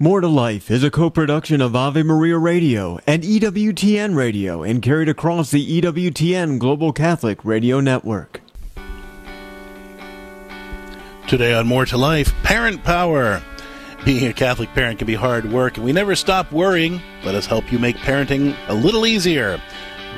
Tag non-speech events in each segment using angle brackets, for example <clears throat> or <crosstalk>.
More to Life is a co-production of Ave Maria Radio and EWTN Radio and carried across the EWTN Global Catholic Radio Network. Today on More to Life, Parent Power. Being a Catholic parent can be hard work, and we never stop worrying. Let us help you make parenting a little easier.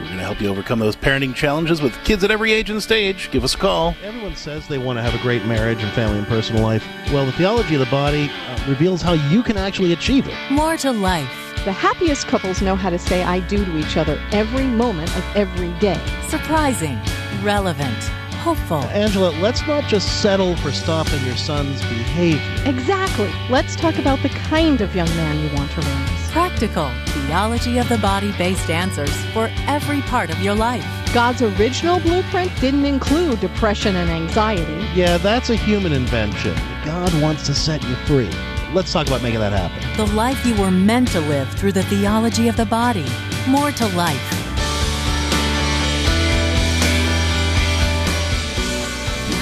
We're going to help you overcome those parenting challenges with kids at every age and stage. Give us a call. Everyone says they want to have a great marriage and family and personal life. Well, the theology of the body uh, reveals how you can actually achieve it. More to life. The happiest couples know how to say I do to each other every moment of every day. Surprising. Relevant. Hopeful. Angela, let's not just settle for stopping your son's behavior. Exactly. Let's talk about the kind of young man you want to raise. Practical. Theology of the body based answers for every part of your life. God's original blueprint didn't include depression and anxiety. Yeah, that's a human invention. God wants to set you free. Let's talk about making that happen. The life you were meant to live through the theology of the body. More to life.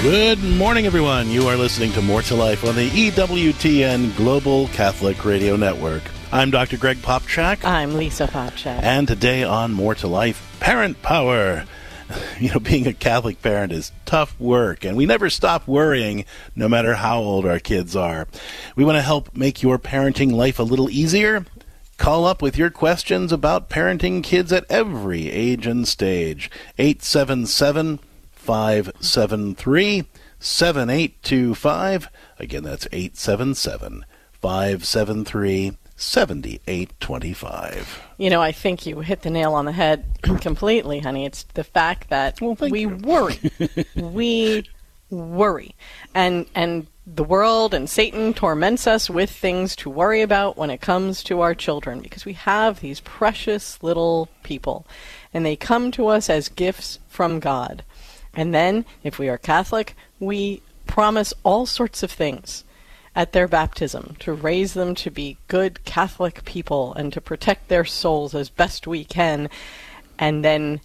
Good morning, everyone. You are listening to More to Life on the EWTN Global Catholic Radio Network. I'm Dr. Greg Popcak. I'm Lisa Popcak. And today on More to Life, Parent Power. <laughs> You know, being a Catholic parent is tough work, and we never stop worrying no matter how old our kids are. We want to help make your parenting life a little easier. Call up with your questions about parenting kids at every age and stage. 877 573 7825. Again, that's 877 573 7825. You know, I think you hit the nail on the head <clears throat> completely, honey. It's the fact that Well, we you. worry. <laughs> we worry. And and the world and Satan torments us with things to worry about when it comes to our children because we have these precious little people and they come to us as gifts from God. And then, if we are Catholic, we promise all sorts of things at their baptism to raise them to be good Catholic people and to protect their souls as best we can. And then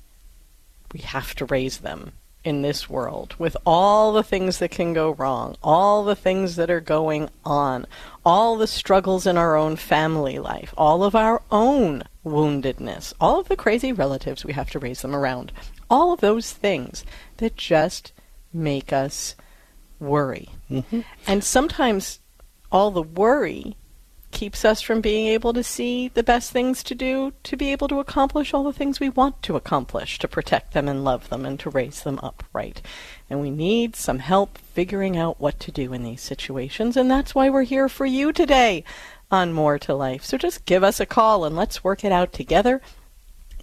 we have to raise them in this world with all the things that can go wrong, all the things that are going on, all the struggles in our own family life, all of our own woundedness, all of the crazy relatives we have to raise them around, all of those things that just make us worry. Mm-hmm. And sometimes all the worry keeps us from being able to see the best things to do to be able to accomplish all the things we want to accomplish to protect them and love them and to raise them up right. And we need some help figuring out what to do in these situations, and that's why we're here for you today on More to Life. So just give us a call and let's work it out together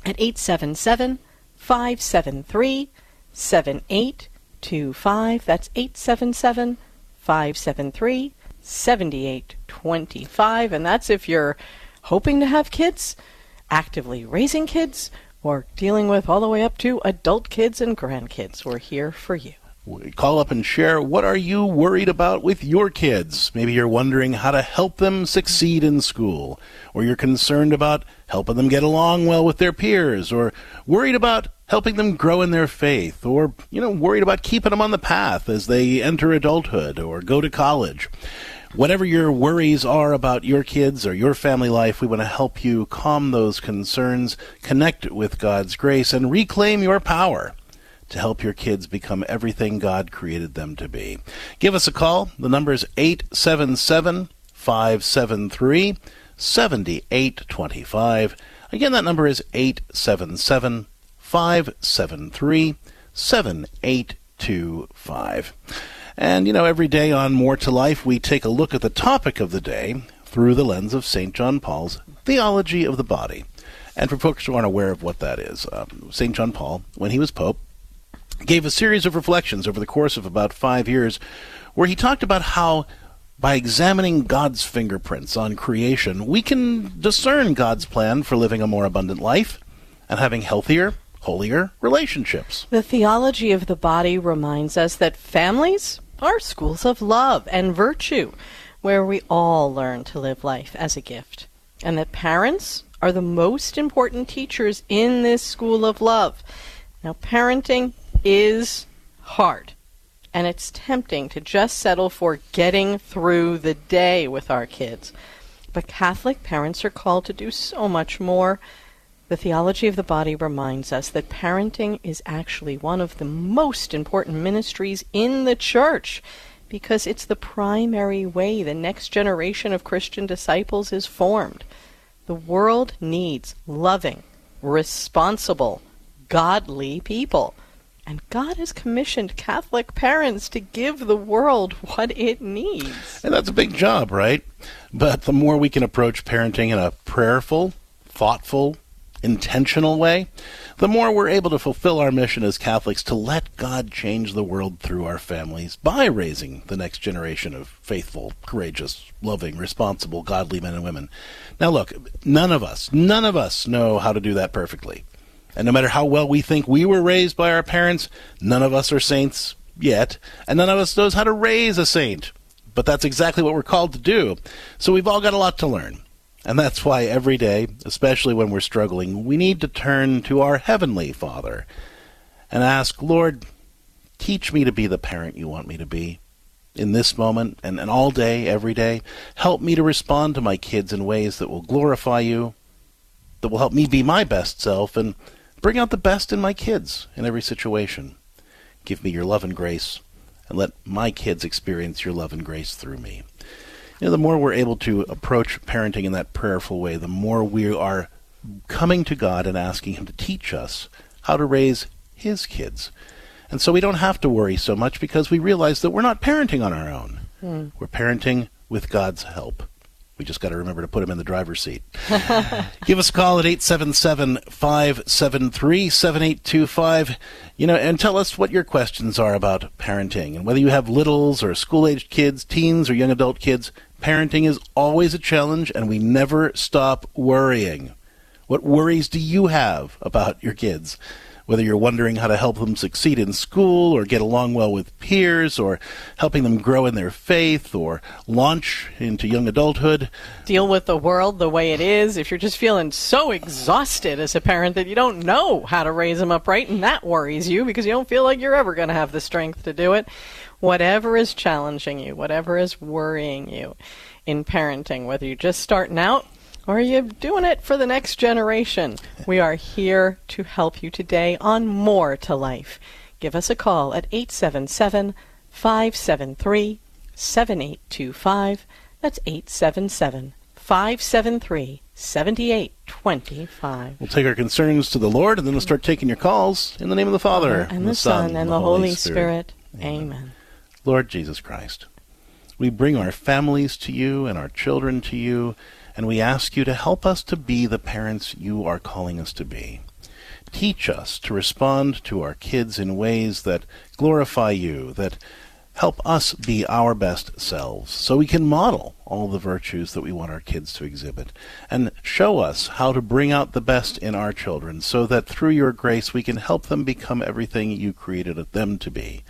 at 877 573 7825. That's 877 573 7825. And that's if you're hoping to have kids, actively raising kids, or dealing with all the way up to adult kids and grandkids. We're here for you. Call up and share what are you worried about with your kids. Maybe you're wondering how to help them succeed in school, or you're concerned about helping them get along well with their peers, or worried about helping them grow in their faith, or you know, worried about keeping them on the path as they enter adulthood or go to college. Whatever your worries are about your kids or your family life, we want to help you calm those concerns, connect with God's grace, and reclaim your power to help your kids become everything God created them to be. Give us a call. The number is 877 573 7825. Again, that number is 877 573 7825. And, you know, every day on More to Life, we take a look at the topic of the day through the lens of St. John Paul's theology of the body. And for folks who aren't aware of what that is, um, St. John Paul, when he was Pope, gave a series of reflections over the course of about five years where he talked about how by examining God's fingerprints on creation, we can discern God's plan for living a more abundant life and having healthier, holier relationships. The theology of the body reminds us that families are schools of love and virtue where we all learn to live life as a gift, and that parents are the most important teachers in this school of love. Now, parenting is hard, and it's tempting to just settle for getting through the day with our kids. But Catholic parents are called to do so much more. The theology of the body reminds us that parenting is actually one of the most important ministries in the church because it's the primary way the next generation of Christian disciples is formed. The world needs loving, responsible, godly people. And God has commissioned Catholic parents to give the world what it needs. And that's a big job, right? But the more we can approach parenting in a prayerful, thoughtful, intentional way, the more we're able to fulfill our mission as Catholics to let God change the world through our families by raising the next generation of faithful, courageous, loving, responsible, godly men and women. Now, look, none of us, none of us know how to do that perfectly. And no matter how well we think we were raised by our parents, none of us are saints yet, and none of us knows how to raise a saint. But that's exactly what we're called to do. So we've all got a lot to learn. And that's why every day, especially when we're struggling, we need to turn to our Heavenly Father and ask, Lord, teach me to be the parent you want me to be in this moment and, and all day, every day. Help me to respond to my kids in ways that will glorify you, that will help me be my best self, and bring out the best in my kids in every situation. Give me your love and grace, and let my kids experience your love and grace through me you know, the more we're able to approach parenting in that prayerful way, the more we are coming to God and asking Him to teach us how to raise His kids. And so we don't have to worry so much because we realize that we're not parenting on our own. Mm. We're parenting with God's help. We just got to remember to put him in the driver's seat. <laughs> Give us a call at 877-573-7825. You know, and tell us what your questions are about parenting and whether you have littles or school-aged kids, teens or young adult kids. Parenting is always a challenge and we never stop worrying. What worries do you have about your kids? Whether you're wondering how to help them succeed in school or get along well with peers or helping them grow in their faith or launch into young adulthood. Deal with the world the way it is. If you're just feeling so exhausted as a parent that you don't know how to raise them up right and that worries you because you don't feel like you're ever going to have the strength to do it. Whatever is challenging you, whatever is worrying you in parenting, whether you're just starting out or are you doing it for the next generation? We are here to help you today on More to Life. Give us a call at 877 573 7825. That's 877 573 7825. We'll take our concerns to the Lord and then we'll start taking your calls in the name of the Father, and, and the, Son, and, and the, Holy Spirit. Spirit. Amen. Amen. Lord Jesus Christ, we bring our families to you and our children to you and we ask you to help us to be the parents you are calling us to be. Teach us to respond to our kids in ways that glorify you, that help us be our best selves, so we can model all the virtues that we want our kids to exhibit, and show us how to bring out the best in our children, so that through your grace we can help them become everything you created them to be.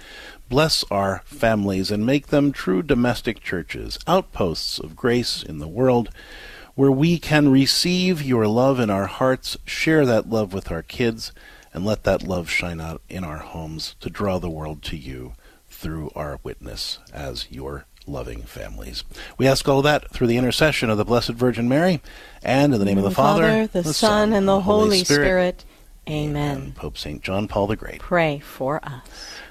Bless our families and make them true domestic churches, outposts of grace in the world where we can receive your love in our hearts, share that love with our kids, and let that love shine out in our homes to draw the world to you through our witness as your loving families. We ask all that through the intercession of the Blessed Virgin Mary, and in the name of the, the Father, Father, the, the Son, Son, and the Holy Spirit. Spirit. Amen. Amen. Pope St. John Paul the Great. Pray for us.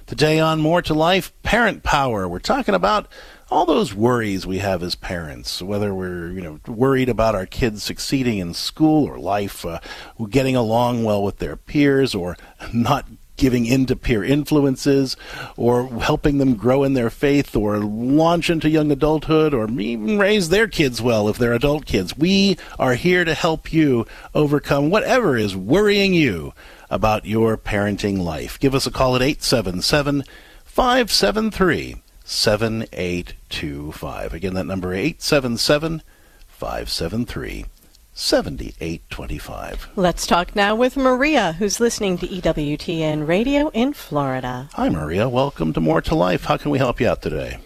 Today on More to Life, Parent Power. We're talking about all those worries we have as parents, whether we're you know worried about our kids succeeding in school or life, uh, getting along well with their peers, or <laughs> not giving in to peer influences, or helping them grow in their faith, or launch into young adulthood, or even raise their kids well if they're adult kids. We are here to help you overcome whatever is worrying you about your parenting life. Give us a call at 877 573 7825. Again, that number 877 573 7825. Let's talk now with Maria, who's listening to EWTN Radio in Florida. Hi, Maria. Welcome to More to Life. How can we help you out today?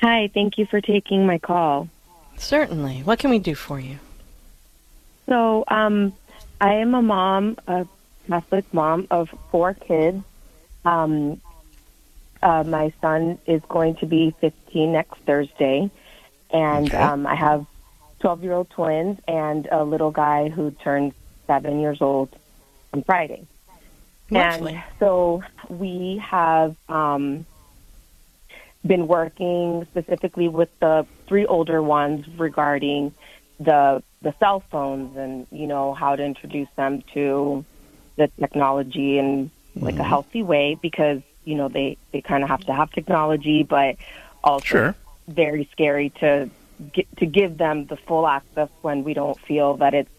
Hi, thank you for taking my call. Certainly. What can we do for you? So, um, I am a mom, a Catholic mom of four kids. Um, uh, my son is going to be 15 next Thursday, and okay. um, I have 12 year old twins and a little guy who turned seven years old on Friday. Lovely. And so we have um, been working specifically with the three older ones regarding the the cell phones and you know how to introduce them to the technology in like a healthy way because you know they they kind of have to have technology but also Sure. very scary to get, to give them the full access when we don't feel that it's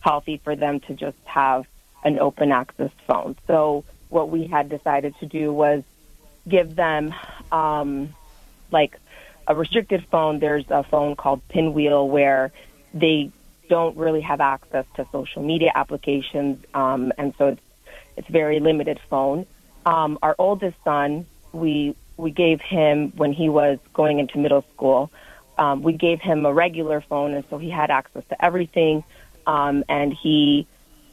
healthy for them to just have an open access phone. So what we had decided to do was give them um, like a restricted phone. There's a phone called Pinwheel where they don't really have access to social media applications, um, and so it's it's very limited phone. Um, our oldest son, we we gave him when he was going into middle school. Um, we gave him a regular phone, and so he had access to everything. Um, and he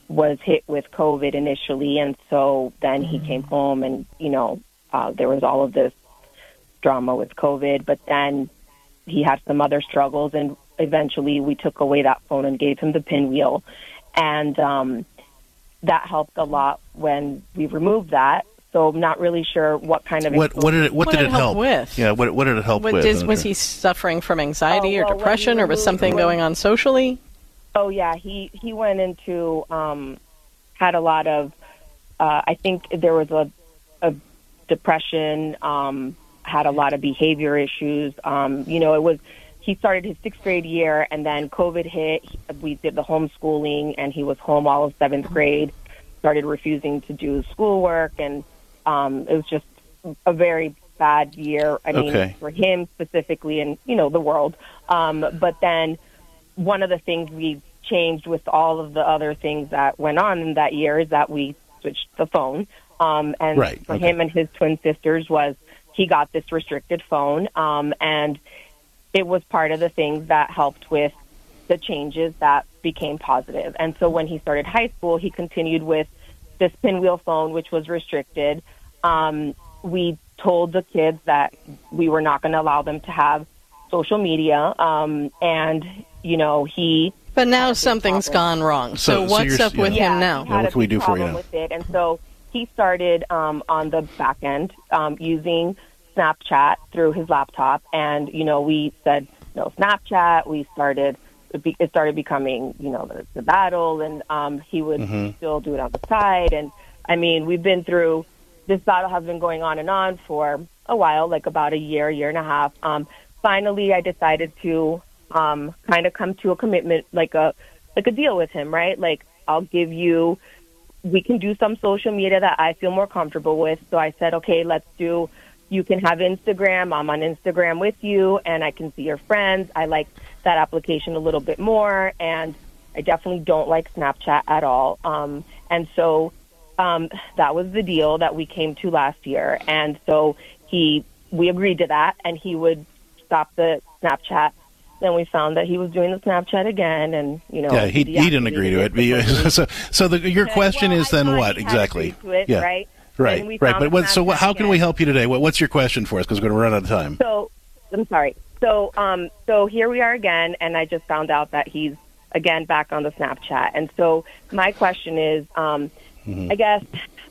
was hit with COVID initially, and so then he came home, and you know uh, there was all of this drama with COVID. But then he had some other struggles, and eventually we took away that phone and gave him the pinwheel, and um, that helped a lot when we removed that. So I'm not really sure what kind of What what did it what, What did did it it help help with? Yeah, what what did it help What with? did- was he suffering from anxiety Oh, or well, depression, or was something when- going on socially? Oh yeah, he he went into um had a lot of uh I think there was a a depression, um had a lot of behavior issues. Um you know, it was he started his 6th grade year and then COVID hit. We did the homeschooling and he was home all of 7th grade. Started refusing to do schoolwork and um it was just a very bad year. I mean, Okay. for him specifically and you know, the world. Um but then one of the things we changed with all of the other things that went on in that year is that we switched the phone. Um, and Right, for okay. him and his twin sisters was he got this restricted phone. Um, and it was part of the things that helped with the changes that became positive. And so when he started high school, he continued with this pinwheel phone, which was restricted. Um, we told the kids that we were not going to allow them to have social media. Um, and, you know, he But now had a big something's problem. gone wrong. So- So, so what's you're- up with yeah. him now? He Yeah, what can we do for you problem now? With it, and so he started um, on the back end um, using Snapchat through his laptop, and you know we said no Snapchat. We started it, be, it started becoming you know the, the battle, and um, he would Mm-hmm. still do it on the side. And I mean we've been through this battle has been going on and on for a while, like about a year, year and a half. Um, finally, I decided to um, kind of come to a commitment, like a like a deal with him, right? Like I'll give you we can do some social media that I feel more comfortable with. So I said, okay, let's do. You can have Instagram. I'm on Instagram with you, and I can see your friends. I like that application a little bit more, and I definitely don't like Snapchat at all. Um, and so um, that was the deal that we came to last year. And so he, we agreed to that, and he would stop the Snapchat. Then we found that he was doing the Snapchat again, and you know, yeah, he, he didn't agree to it. <laughs> So so the, your question well, is I then what exactly? it, yeah, right? right, right. But what, so what, how can we help you today? What, what's your question for us? Because we're going to run out of time. So I'm sorry. So um so here we are again and I just found out that he's again back on the Snapchat. And so my question is um Mm-hmm. I guess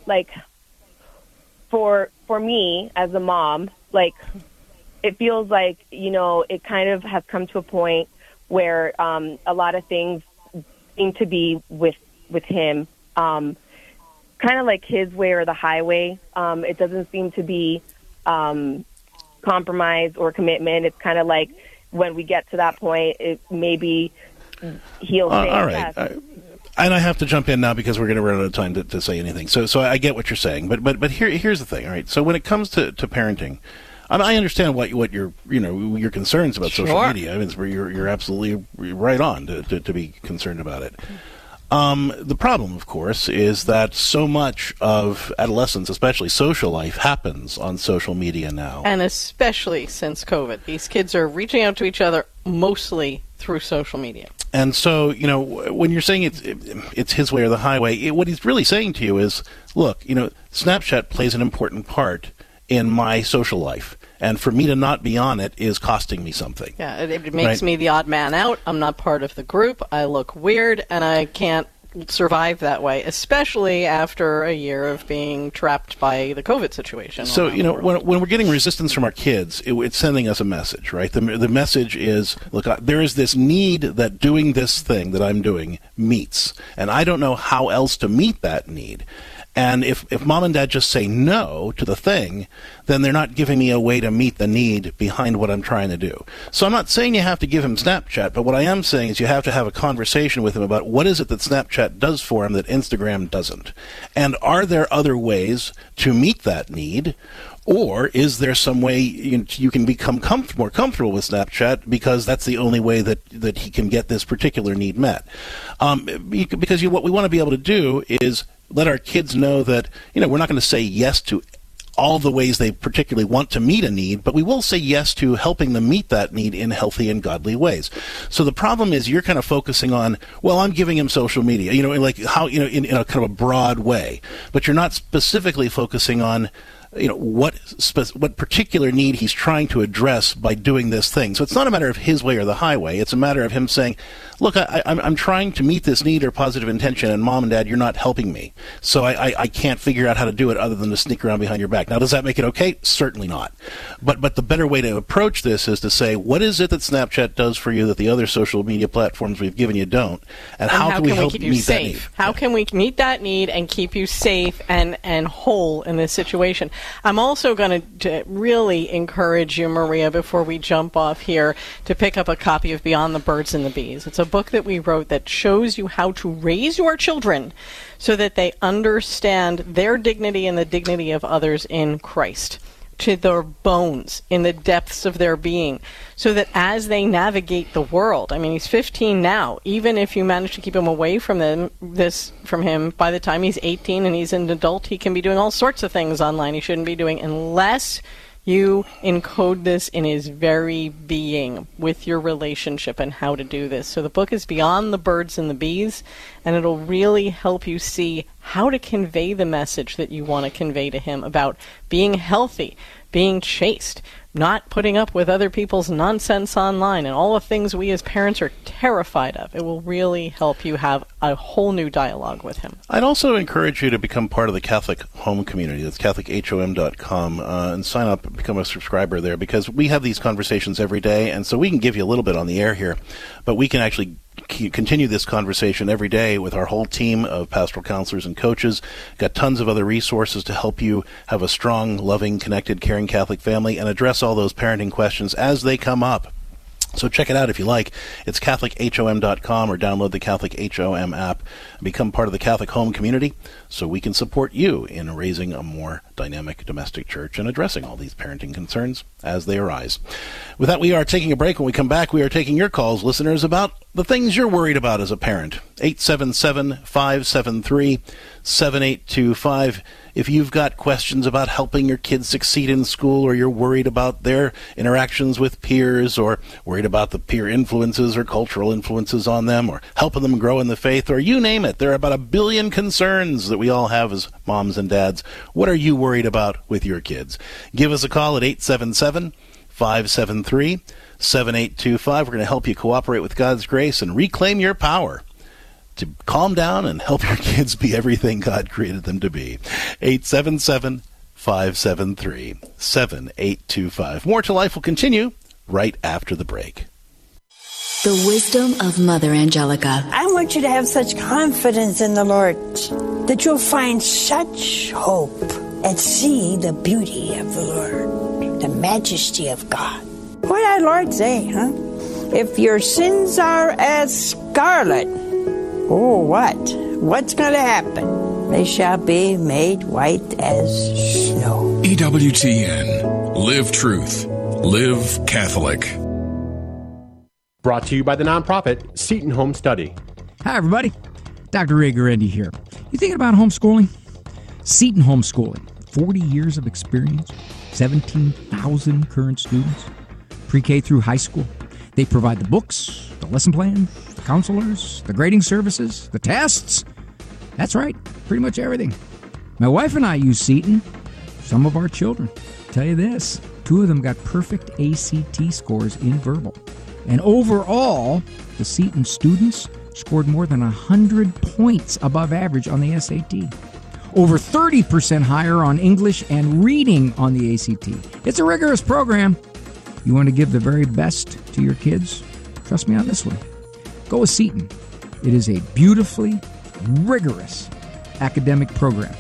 like for for me as a mom, like it feels like, you know, it kind of has come to a point where um a lot of things seem to be with with him um kind of like his way or the highway. Um it doesn't seem to be um compromise or commitment. It's kind of like when we get to that point, it maybe he'll Uh, say all right. yes. Uh, and I have to jump in now because we're going to run out of time to, to say anything. So, so I get what you're saying, but but but here here's the thing. All right. So when it comes to, to parenting, and I understand what what your you know your concerns about social media. I mean, you're you're absolutely right on to, to, to be concerned about it. Um, the problem, of course, is that so much of adolescence, especially social life, happens on social media now. And especially since COVID, these kids are reaching out to each other mostly through social media. And so, you know, when you're saying it's it's his way or the highway, it, what he's really saying to you is, look, you know, Snapchat plays an important part in my social life. And for me to not be on it is costing me something. Yeah, it, it makes Right. me the odd man out. I'm not part of the group. I look weird, and I can't survive that way, especially after a year of being trapped by the COVID situation. So you know when, when we're getting resistance from our kids, it, it's sending us a message, right? The the message is, look, I, there is this need that doing this thing that I'm doing meets, and I don't know how else to meet that need. And if, if mom and dad just say no to the thing, then they're not giving me a way to meet the need behind what I'm trying to do. So I'm not saying you have to give him Snapchat, but what I am saying is you have to have a conversation with him about what is it that Snapchat does for him that Instagram doesn't. And are there other ways to meet that need? Or is there some way you, can become comf- more comfortable with Snapchat because that's the only way that, that he can get this particular need met? Um, because you, what we want to be able to do is let our kids know that you know we're not going to say yes to all the ways they particularly want to meet a need, but we will say yes to helping them meet that need in healthy and godly ways. So the problem is you're kind of focusing on, well, I'm giving him social media, you know, like how, you know, in, in a kind of a broad way, but you're not specifically focusing on, you know what spe- what particular need he's trying to address by doing this thing. So it's not a matter of his way or the highway. It's a matter of him saying, "Look, I, I'm, I'm trying to meet this need or positive intention, and mom and dad, you're not helping me. So I, I, I can't figure out how to do it other than to sneak around behind your back." Now, does that make it okay? Certainly not. But but the better way to approach this is to say, "What is it that Snapchat does for you that the other social media platforms we've given you don't?" And, And how, can we help keep you meet that need? safe? How can we meet that need and keep you safe and, and whole in this situation? I'm also going to really encourage you, Maria, before we jump off here, to pick up a copy of Beyond the Birds and the Bees. It's a book that we wrote that shows you how to raise your children so that they understand their dignity and the dignity of others in Christ to their bones, in the depths of their being, so that as they navigate the world, I mean, he's 15 now. Even if you manage to keep him away from them, this from him, by the time he's 18 and he's an adult, he can be doing all sorts of things online he shouldn't be doing unless you encode this in his very being with your relationship and how to do this. So the book is Beyond the Birds and the Bees, and it'll really help you see how to convey the message that you want to convey to him about being healthy, being chaste, not putting up with other people's nonsense online, and all the things we as parents are terrified of. It will really help you have a whole new dialogue with him. I'd also encourage you to become part of the Catholic Home Community. That's CatholicHOM.com uh, and sign up become a subscriber there because we have these conversations every day, and so we can give you a little bit on the air here, but we can actually continue this conversation every day with our whole team of pastoral counselors and coaches. Got tons of other resources to help you have a strong, loving, connected, caring Catholic family and address all those parenting questions as they come up. So check it out if you like. It's CatholicHOM.com or download the Catholic HOM app and become part of the Catholic home community so we can support you in raising a more dynamic domestic church and addressing all these parenting concerns as they arise. With that, we are taking a break. When we come back, we are taking your calls, listeners, about the things you're worried about as a parent. 877 573 7825. If you've got questions about helping your kids succeed in school, or you're worried about their interactions with peers, or worried about the peer influences or cultural influences on them, or helping them grow in the faith, or you name it, there are about a billion concerns that we all have as moms and dads. What are you worried about with your kids? Give us a call at 877 573 7825. We're going to help you cooperate with God's grace and reclaim your power to calm down and help your kids be everything God created them to be. 877 573 7825. More to Life will continue right after the break. The wisdom of Mother Angelica. I want you to have such confidence in the Lord that you'll find such hope and see the beauty of the Lord, the majesty of God. What did our Lord say, huh? If your sins are as scarlet, oh, what? What's going to happen? They shall be made white as snow. EWTN. Live truth. Live Catholic. Brought to you by the nonprofit Seton Home Study. Hi, everybody. Dr. Ray Guarendi here. You thinking about homeschooling? Seton Homeschooling. 40 years of experience, 17,000 current students, pre K through high school. They provide the books, the lesson plan, the counselors, the grading services, the tests. That's right, pretty much everything. My wife and I use Seton some of our children. Tell you this two of them got perfect ACT scores in verbal. And overall, the Seton students scored more than 100 points above average on the SAT. Over 30% higher on English and reading on the ACT. It's a rigorous program. You want to give the very best to your kids? Trust me on this one. Go with Seton. It is a beautifully rigorous academic program.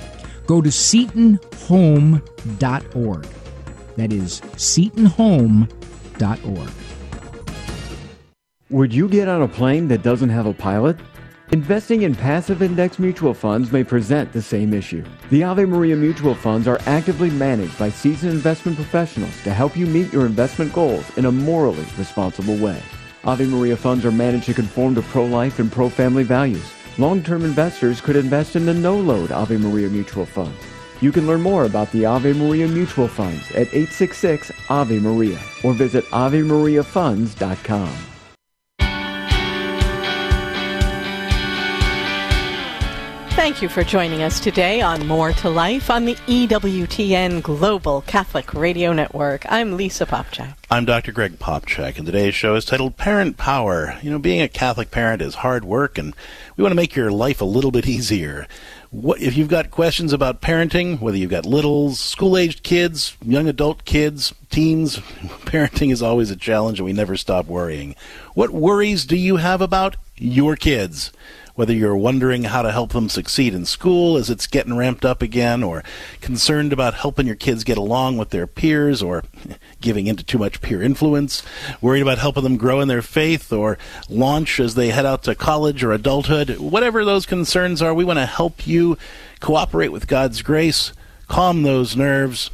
Go to setonhome.org. That is setonhome.org. Would you get on a plane that doesn't have a pilot? Investing in passive index mutual funds may present the same issue. The Ave Maria mutual funds are actively managed by seasoned investment professionals to help you meet your investment goals in a morally responsible way. Ave Maria funds are managed to conform to pro-life and pro-family values. Long-term investors could invest in the no-load Ave Maria mutual funds. You can learn more about the Ave Maria mutual funds at 866 Ave Maria or visit AveMariaFunds.com. Thank you for joining us today on More to Life on the EWTN Global Catholic Radio Network. I'm Lisa Popcak. I'm Dr. Greg Popcak, and today's show is titled Parent Power. You know, being a Catholic parent is hard work, and we want to make your life a little bit easier. What, if you've got questions about parenting, whether you've got littles, school aged kids, young adult kids, teens, <laughs> parenting is always a challenge, and we never stop worrying. What worries do you have about your kids? Whether you're wondering how to help them succeed in school as it's getting ramped up again, or concerned about helping your kids get along with their peers, or giving into too much peer influence, worried about helping them grow in their faith, or launch as they head out to college or adulthood, whatever those concerns are, we want to help you cooperate with God's grace, calm those nerves,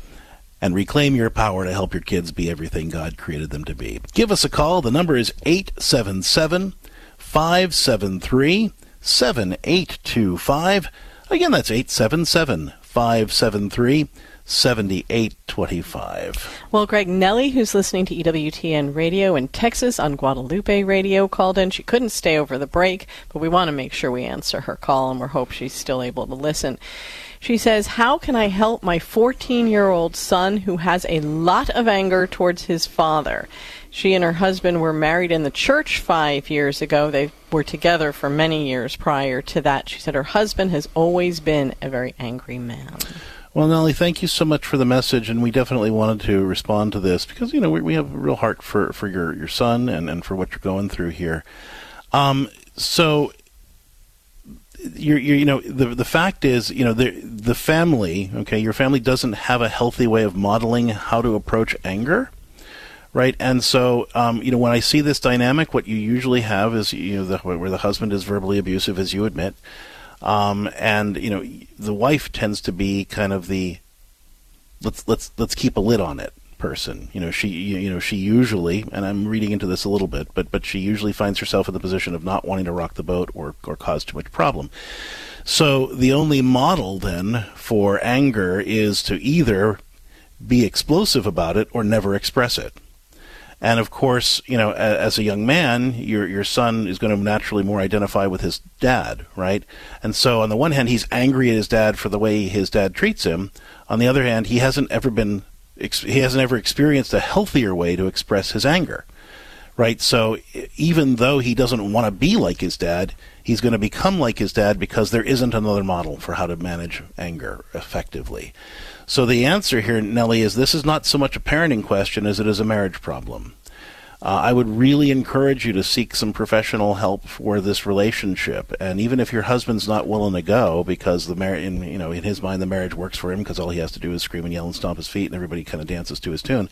and reclaim your power to help your kids be everything God created them to be. Give us a call. The number is 877 573 7825. Again, that's 877 573 7825. Well, Greg Nellie, who's listening to EWTN radio in Texas on Guadalupe radio, called in. She couldn't stay over the break, but we want to make sure we answer her call and we hope she's still able to listen. She says, How can I help my 14 year old son who has a lot of anger towards his father? She and her husband were married in the church five years ago. They were together for many years prior to that. She said her husband has always been a very angry man. Well, Nellie, thank you so much for the message, and we definitely wanted to respond to this because you know we, we have a real heart for, for your, your son and, and for what you're going through here. Um, so, you're, you know the the fact is you know the the family okay your family doesn't have a healthy way of modeling how to approach anger right? And so, um, you know, when I see this dynamic, what you usually have is you know the, where the husband is verbally abusive, as you admit, um, and you know the wife tends to be kind of the let's let's let's keep a lid on it person. You know, she you know she usually, and I'm reading into this a little bit, but but she usually finds herself in the position of not wanting to rock the boat or or cause too much problem. So the only model then for anger is to either be explosive about it or never express it. And of course, you know, as a young man, your your son is going to naturally more identify with his dad, right? And so, on the one hand, he's angry at his dad for the way his dad treats him. On the other hand, he hasn't ever been he hasn't ever experienced a healthier way to express his anger, right? So, even though he doesn't want to be like his dad, he's going to become like his dad because there isn't another model for how to manage anger effectively. So the answer here, Nellie, is this is not so much a parenting question as it is a marriage problem. Uh, I would really encourage you to seek some professional help for this relationship. And even if your husband's not willing to go because the marriage, you know, in his mind, the marriage works for him because all he has to do is scream and yell and stomp his feet, and everybody kind of dances to his tune.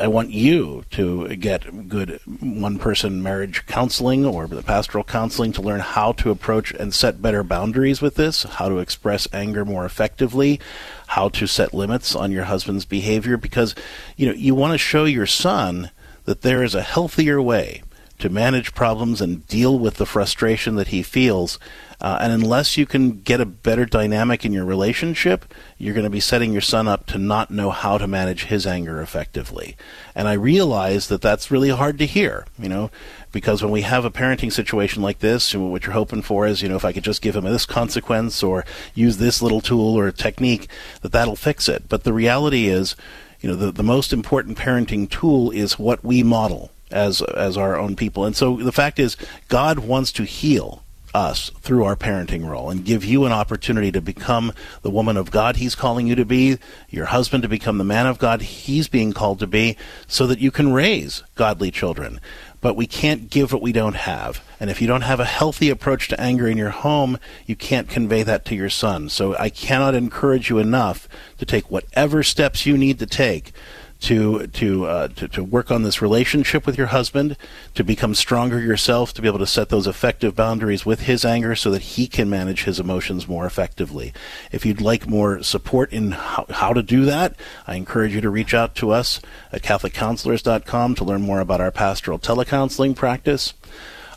I want you to get good one-person marriage counseling or the pastoral counseling to learn how to approach and set better boundaries with this, how to express anger more effectively, how to set limits on your husband's behavior, because you know you want to show your son that there is a healthier way to manage problems and deal with the frustration that he feels. Uh, and unless you can get a better dynamic in your relationship, you're going to be setting your son up to not know how to manage his anger effectively. And I realize that that's really hard to hear, you know, because when we have a parenting situation like this, what you're hoping for is, you know, if I could just give him this consequence or use this little tool or technique, that that'll fix it. But the reality is, you know, the, the most important parenting tool is what we model as as our own people. And so the fact is, God wants to heal us through our parenting role and give you an opportunity to become the woman of God He's calling you to be, your husband to become the man of God He's being called to be, so that you can raise godly children. But we can't give what we don't have. And if you don't have a healthy approach to anger in your home, you can't convey that to your son. So I cannot encourage you enough to take whatever steps you need to take to to, uh, to to work on this relationship with your husband, to become stronger yourself, to be able to set those effective boundaries with his anger, so that he can manage his emotions more effectively. If you'd like more support in how, how to do that, I encourage you to reach out to us at CatholicCounselors.com to learn more about our pastoral telecounseling practice.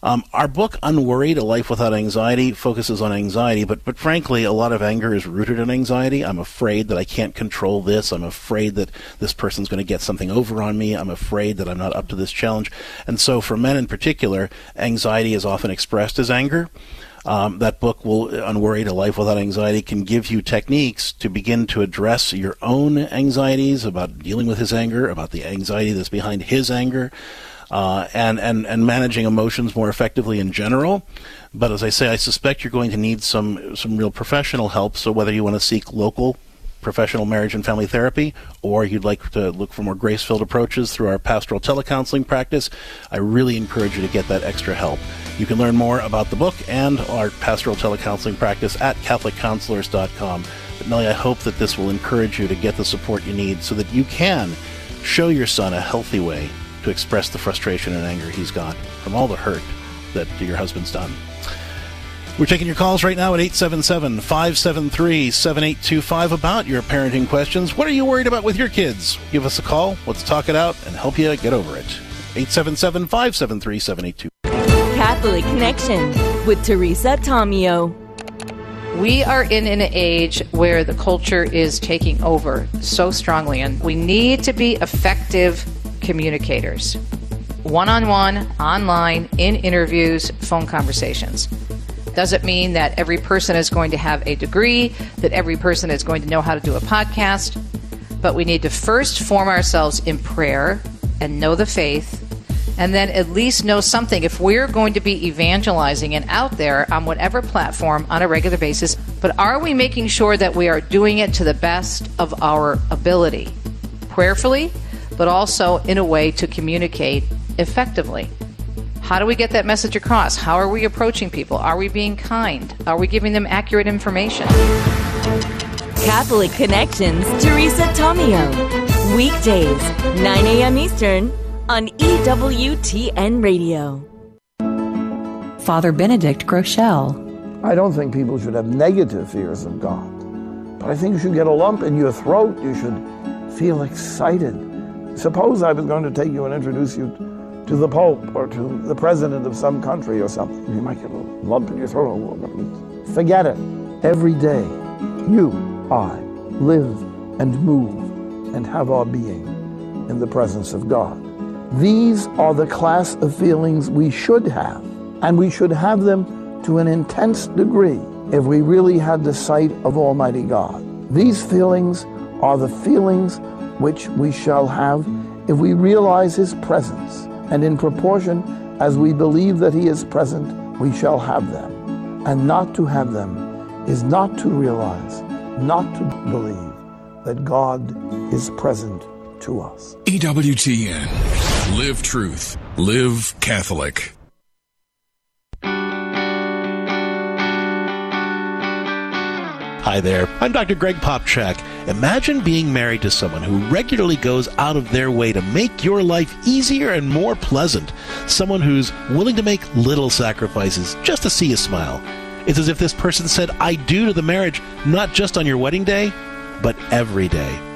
Um, our book, Unworried, A Life Without Anxiety, focuses on anxiety, but, but frankly, a lot of anger is rooted in anxiety. I'm afraid that I can't control this. I'm afraid that this person's going to get something over on me. I'm afraid that I'm not up to this challenge. And so, for men in particular, anxiety is often expressed as anger. Um, that book will unworried a life without anxiety can give you techniques to begin to address your own anxieties about dealing with his anger about the anxiety that's behind his anger uh, and, and, and managing emotions more effectively in general. But as I say, I suspect you're going to need some, some real professional help. So whether you want to seek local professional marriage and family therapy, or you'd like to look for more grace filled approaches through our pastoral telecounseling practice, I really encourage you to get that extra help. You can learn more about the book and our pastoral telecounseling practice at CatholicCounselors.com. But Nellie, I hope that this will encourage you to get the support you need so that you can show your son a healthy way to express the frustration and anger he's got from all the hurt that your husband's done. We're taking your calls right now at 877 573 7825 about your parenting questions. What are you worried about with your kids? Give us a call. Let's talk it out and help you get over it. 877 573 7825. Catholic Connection with Teresa Tomeo. We are in an age where the culture is taking over so strongly, and we need to be effective communicators one on one, online, in interviews, phone conversations. Doesn't mean that every person is going to have a degree, that every person is going to know how to do a podcast, but we need to first form ourselves in prayer and know the faith, and then at least know something. If we're going to be evangelizing and out there on whatever platform on a regular basis, but are we making sure that we are doing it to the best of our ability? Prayerfully, but also in a way to communicate effectively. How do we get that message across? How are we approaching people? Are we being kind? Are we giving them accurate information? Catholic Connections, Teresa Tomeo. Weekdays, 9 a.m. Eastern on EWTN Radio. Father Benedict Groeschel. I don't think people should have negative fears of God, but I think you should get a lump in your throat. You should feel excited Suppose I was going to take you and introduce you to the Pope or to the President of some country or something. You might get a lump in your throat. Forget it. Every day, you, I, live and move and have our being in the presence of God. These are the class of feelings we should have, and we should have them to an intense degree if we really had the sight of Almighty God. These feelings are the feelings which we shall have if we realize his presence, and in proportion as we believe that he is present, we shall have them. And not to have them is not to realize, not to believe that God is present to us. EWTN. Live truth. Live Catholic. Hi there, I'm Dr. Greg Popcak. Imagine being married to someone who regularly goes out of their way to make your life easier and more pleasant. Someone who's willing to make little sacrifices just to see you smile. It's as if this person said, I do to the marriage, not just on your wedding day, but every day.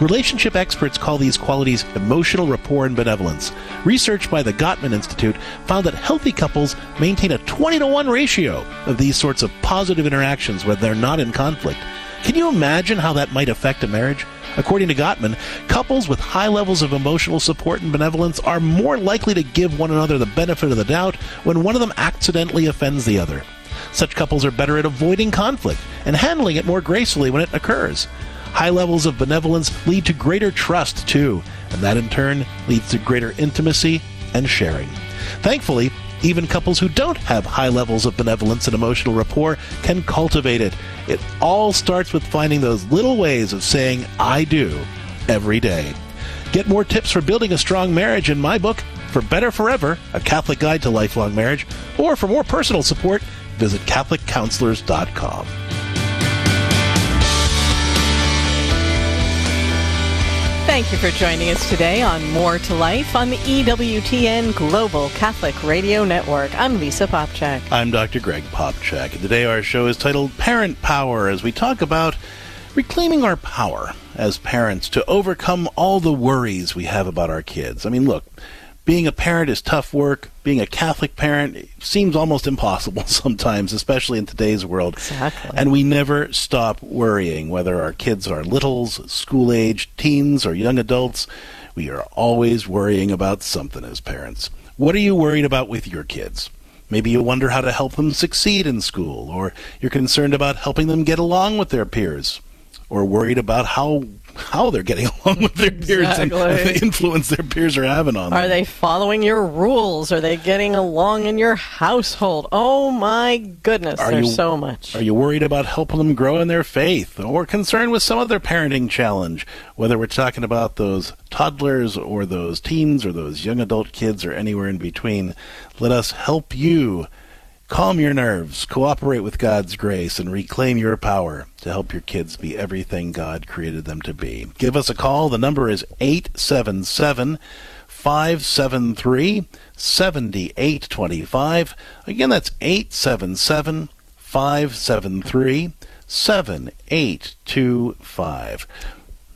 Relationship experts call these qualities emotional rapport and benevolence. Research by the Gottman Institute found that healthy couples maintain a 20 to 1 ratio of these sorts of positive interactions when they're not in conflict. Can you imagine how that might affect a marriage? According to Gottman, couples with high levels of emotional support and benevolence are more likely to give one another the benefit of the doubt when one of them accidentally offends the other. Such couples are better at avoiding conflict and handling it more gracefully when it occurs. High levels of benevolence lead to greater trust, too, and that in turn leads to greater intimacy and sharing. Thankfully, even couples who don't have high levels of benevolence and emotional rapport can cultivate it. It all starts with finding those little ways of saying, I do, every day. Get more tips for building a strong marriage in my book, For Better Forever, A Catholic Guide to Lifelong Marriage, or for more personal support, visit CatholicCounselors.com. Thank you for joining us today on More to Life on the EWTN Global Catholic Radio Network. I'm Lisa Popcak. I'm Dr. Greg Popcak, today our show is titled Parent Power as we talk about reclaiming our power as parents to overcome all the worries we have about our kids. I mean, look, being a parent is tough work. Being a Catholic parent seems almost impossible <laughs> sometimes, especially in today's world. Exactly. And we never stop worrying, whether our kids are littles, school age, teens, or young adults. We are always worrying about something as parents. What are you worried about with your kids? Maybe you wonder how to help them succeed in school, or you're concerned about helping them get along with their peers, or worried about how how they're getting <laughs> along with their peers Exactly. and the influence their peers are having on them. Are they following your rules? Are they getting along in your household? Oh my goodness, Are there's you- so much. Are you worried about helping them grow in their faith or concerned with some other parenting challenge? Whether we're talking about those toddlers or those teens or those young adult kids or anywhere in between, let us help you calm your nerves, cooperate with God's grace, and reclaim your power to help your kids be everything God created them to be. Give us a call. The number is 877 573 7825. Again, that's 877 573 7825.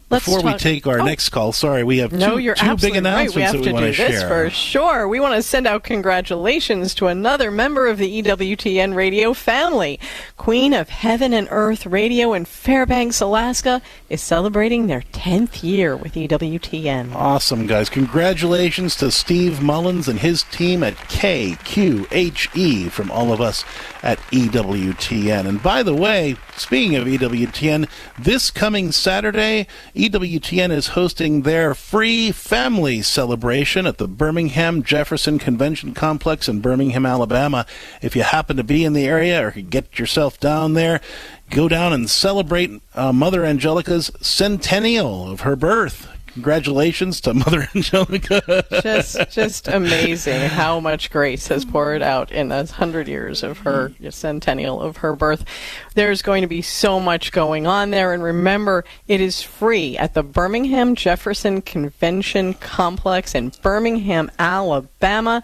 Let's Before we take our Oh. next call, sorry, we have No, two, you're two big absolutely right. announcements We have that to we want do to this share. for sure. We want to send out congratulations to another member of the EWTN radio family. Queen of Heaven and Earth Radio in Fairbanks, Alaska, is celebrating their 10th year with EWTN. Awesome, guys. Congratulations to Steve Mullins and his team at KQHE from all of us at EWTN. And by the way, speaking of EWTN, this coming Saturday, EWTN is hosting their free family celebration at the Birmingham Jefferson Convention Complex in Birmingham, Alabama. If you happen to be in the area or get yourself down there, go down and celebrate uh, Mother Angelica's centennial of her birth. Congratulations to Mother <laughs> Angelica. just just amazing how much grace has poured out in those hundred years of her centennial of her birth. There's going to be so much going on there, and remember, it is free at the Birmingham Jefferson Convention Complex in Birmingham, Alabama.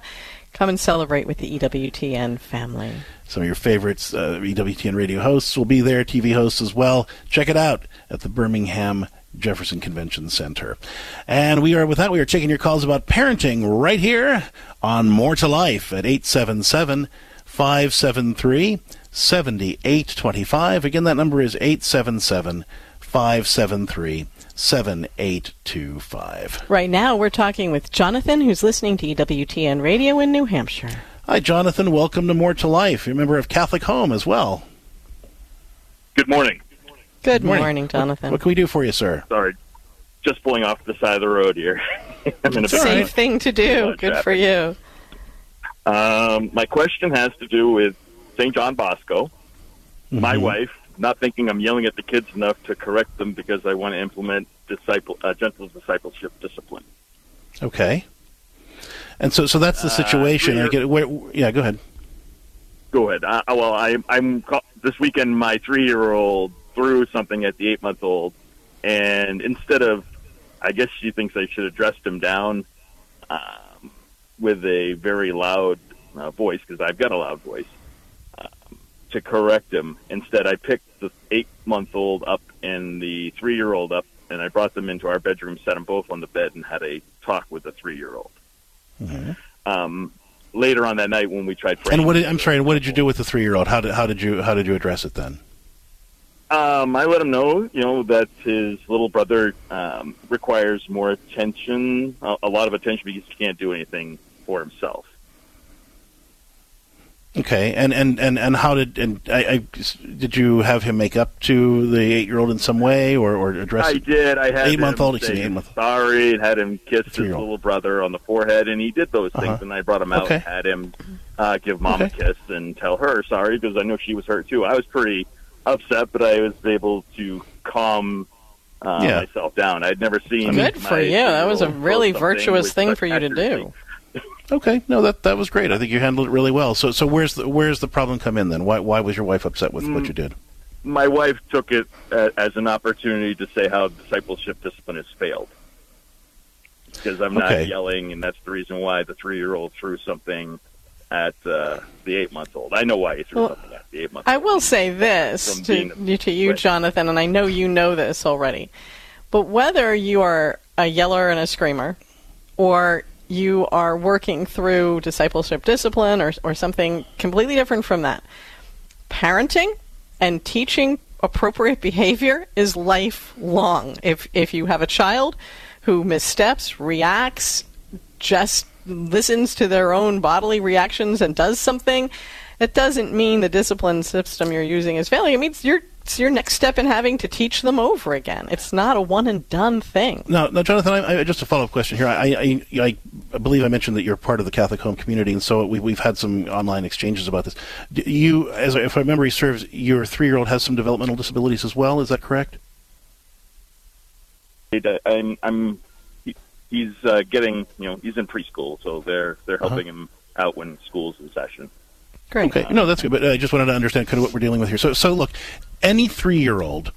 Come and celebrate with the EWTN family. Some of your favorites, uh, EWTN radio hosts, will be there, TV hosts as well. Check it out at the Birmingham Jefferson Convention Center. And we are, with that, we are taking your calls about parenting right here on More to Life at 877 573 7825. Again, that number is 877 573 7825. Right now, we're talking with Jonathan, who's listening to EWTN Radio in New Hampshire. Hi, Jonathan. Welcome to More to Life. You're a member of Catholic Home as well. Good morning. Good morning, Jonathan. What can we do for you, sir? Sorry, just pulling off the side of the road here. <laughs> I'm in a Safe thing to do. Good for you. Um, my question has to do with St. John Bosco. My Mm-hmm. wife, not thinking I'm yelling at the kids enough to correct them because I want to implement disciple uh, gentle discipleship discipline. Okay. And so, so that's the situation. Uh, I get where, yeah, go ahead. Go ahead. Uh, well, I, I'm ca- this weekend. My three-year-old threw something at the eight-month-old, and instead of, I guess she thinks I should have dressed him down um, with a very loud uh, voice because I've got a loud voice um, to correct him. Instead, I picked the eight-month-old up and the three-year-old up and I brought them into our bedroom, set them both on the bed, and had a talk with the three year old. Mhm. Um, later on that night, when we tried, And what did, I'm sorry, And what did you do with the three year old? How did how did you how did you address it then? Um, I let him know, you know, that his little brother um, requires more attention, a, a lot of attention, because he can't do anything for himself. Okay, and and and, and how did and I, I did you have him make up to the eight year old in some way or or address? I did. I had eight month old. him Excuse me, say eight month. sorry, and had him kiss his little brother on the forehead, and he did those things. Uh-huh. And I brought him out, Okay. and had him uh, give mom Okay. a kiss and tell her sorry because I know she was hurt too. I was pretty upset, but I was able to calm uh, Yeah. myself down. I'd never seen. Good for you. That was a really virtuous thing for you to do. <laughs> Okay, no, that that was great. I think you handled it really well. So so where's the where's the problem come in then? Why why was your wife upset with Mm. what you did? my wife took it uh, as an opportunity to say how discipleship discipline has failed. Because I'm not Okay. yelling, and that's the reason why the three year old threw something at uh, the eight month old. I know why he threw Well, something at the eight month I will say this to you, to you, Jonathan, and I know you know this already. But whether you are a yeller and a screamer, or you are working through discipleship discipline, or or something completely different from that, parenting and teaching appropriate behavior is lifelong. If if you have a child who missteps, reacts, just listens to their own bodily reactions and does something, it doesn't mean the discipline system you're using is failing. It means you're it's your next step in having to teach them over again. It's not a one and done thing. Now, now, Jonathan, I, I, just a follow up question here. I, I, I, I believe I mentioned that you're part of the Catholic home community, and so we, we've had some online exchanges about this. Do you, as if my memory serves, your three year old has some developmental disabilities as well. Is that correct? I'm, I'm he, he's uh, getting, you know, he's in preschool, so they're they're Uh-huh. helping him out when school's in session. Great. Okay, no, that's good. But I just wanted to understand kind of what we're dealing with here. So, so look, any three-year-old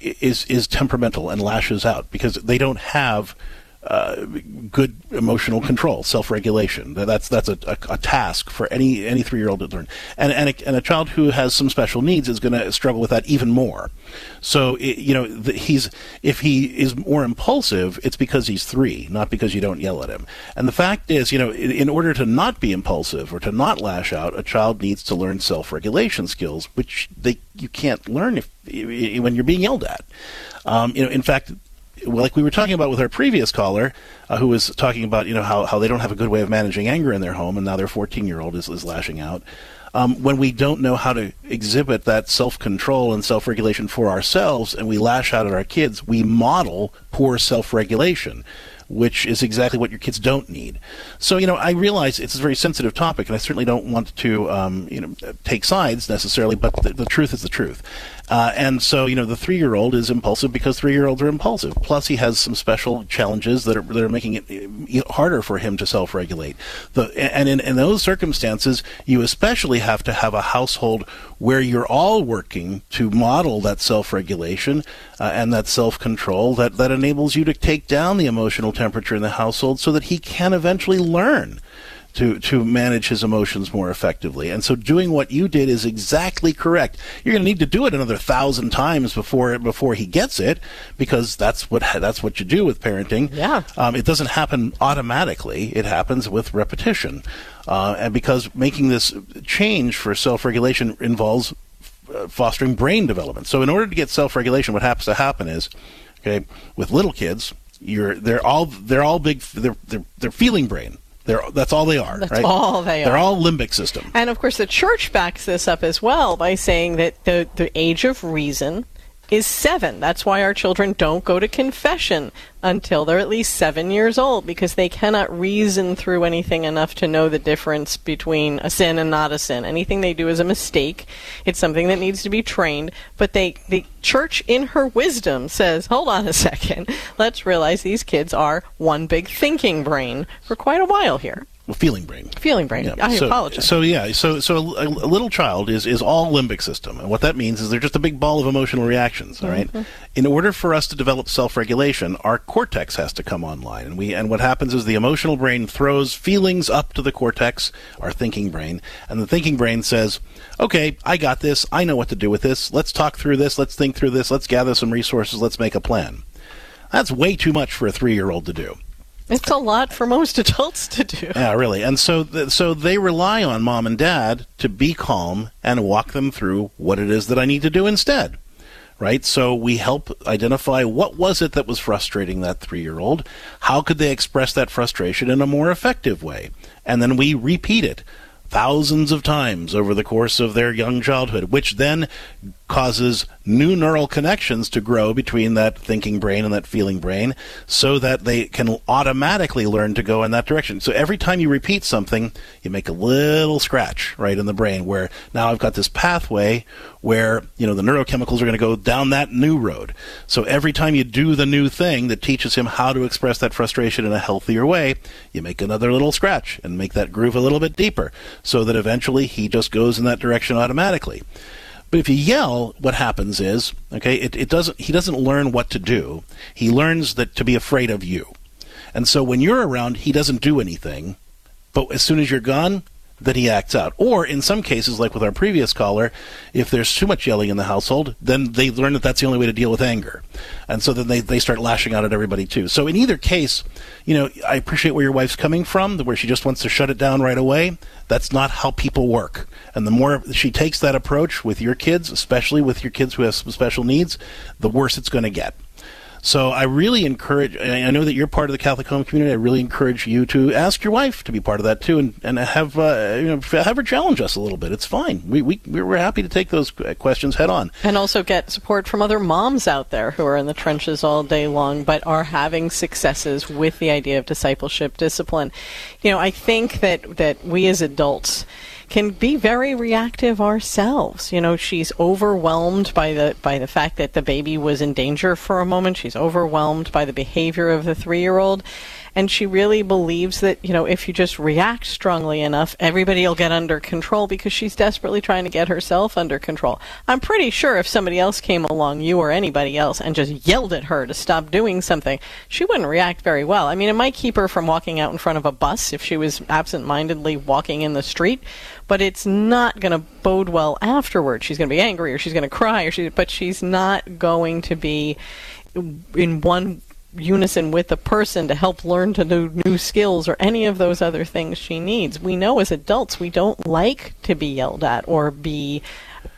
is is temperamental and lashes out because they don't have uh, good emotional control, self regulation. That's that's a, a, a task for any any three-year-old to learn. And and a, and a child who has some special needs is going to struggle with that even more. So i you know the, he's if he is more impulsive, it's because he's three, not because you don't yell at him. And the fact is, you know, in, in order to not be impulsive or to not lash out, a child needs to learn self-regulation skills, which they you can't learn if when you're being yelled at. Um, you know, in fact, like we were talking about with our previous caller, uh, who was talking about you know how, how they don't have a good way of managing anger in their home, and now their 14 year old is, is lashing out. Um, when we don't know how to exhibit that self control and self regulation for ourselves, and we lash out at our kids, we model poor self regulation. Which is exactly what your kids don't need. So you know, I realize it's a very sensitive topic, and I certainly don't want to um, you know take sides necessarily. But the, the truth is the truth. Uh, and so, you know, the three-year-old is impulsive because three-year-olds are impulsive. Plus, he has some special challenges that are that are making it harder for him to self-regulate. The, and in, in those circumstances, you especially have to have a household where you're all working to model that self-regulation uh, and that self-control that that enables you to take down the emotional temperature in the household, so that he can eventually learn to to manage his emotions more effectively. And so doing what you did is exactly correct. You're going to need to do it another thousand times before before he gets it, because that's what that's what you do with parenting. Yeah. Um, it doesn't happen automatically. It happens with repetition, uh, and because making this change for self-regulation involves uh, fostering brain development. So in order to get self-regulation, what happens to happen is, okay, with little kids, you're they're all they're all big they're they're, they're feeling brain. They're that's all they are. That's right? all they are. They're all limbic system. And of course, the church backs this up as well by saying that the, the age of reason is seven. That's why our children don't go to confession until they're at least seven years old because they cannot reason through anything enough to know the difference between a sin and not a sin. Anything they do is a mistake. It's something that needs to be trained. But they, the church, in her wisdom, says, hold on a second. Let's realize these kids are one big thinking brain for quite a while here. Feeling brain. Feeling brain. Yeah. I so, apologize. So yeah, so so a, a little child is is all limbic system, and what that means is they're just a big ball of emotional reactions. All right? Mhm. In order for us to develop self-regulation, our cortex has to come online, and we and what happens is the emotional brain throws feelings up to the cortex, our thinking brain, and the thinking brain says, "Okay, I got this. I know what to do with this. Let's talk through this. Let's think through this. Let's gather some resources. Let's make a plan." That's way too much for a three year old to do. It's a lot for most adults to do. Yeah, really. And so, th- so they rely on mom and dad to be calm and walk them through what it is that I need to do instead. Right? So we help identify what was it that was frustrating that three year old? How could they express that frustration in a more effective way? And then we repeat it thousands of times over the course of their young childhood, which then causes new neural connections to grow between that thinking brain and that feeling brain so that they can automatically learn to go in that direction. So every time you repeat something, you make a little scratch right in the brain where now I've got this pathway where, you know, the neurochemicals are going to go down that new road. So every time you do the new thing that teaches him how to express that frustration in a healthier way, you make another little scratch and make that groove a little bit deeper so that eventually he just goes in that direction automatically. But if you yell, what happens is, okay, it, it doesn't he doesn't learn what to do. He learns that to be afraid of you. And so when you're around, he doesn't do anything. But as soon as you're gone, then he acts out. Or in some cases, like with our previous caller, if there's too much yelling in the household, then they learn that that's the only way to deal with anger. And so then they, they start lashing out at everybody too. So in either case, you know, I appreciate where your wife's coming from, where she just wants to shut it down right away. That's not how people work. And the more she takes that approach with your kids, especially with your kids who have some special needs, the worse it's going to get. So I really encourage. I know that you're part of the Catholic home community. I really encourage you to ask your wife to be part of that too, and and have uh, you know have her challenge us a little bit. It's fine. We we we're happy to take those questions head on, and also get support from other moms out there who are in the trenches all day long, but are having successes with the idea of discipleship discipline. You know, I think that that we as adults can be very reactive ourselves. You know, she's overwhelmed by the by the fact that the baby was in danger for a moment. She's overwhelmed by the behavior of the 3-year-old and she really believes that you know if you just react strongly enough everybody will get under control because she's desperately trying to get herself under control i'm pretty sure if somebody else came along you or anybody else and just yelled at her to stop doing something she wouldn't react very well i mean it might keep her from walking out in front of a bus if she was absent-mindedly walking in the street but it's not going to bode well afterwards. She's going to be angry or she's going to cry or she but she's not going to be in one unison with a person to help learn to do new skills or any of those other things she needs. We know as adults we don't like to be yelled at or be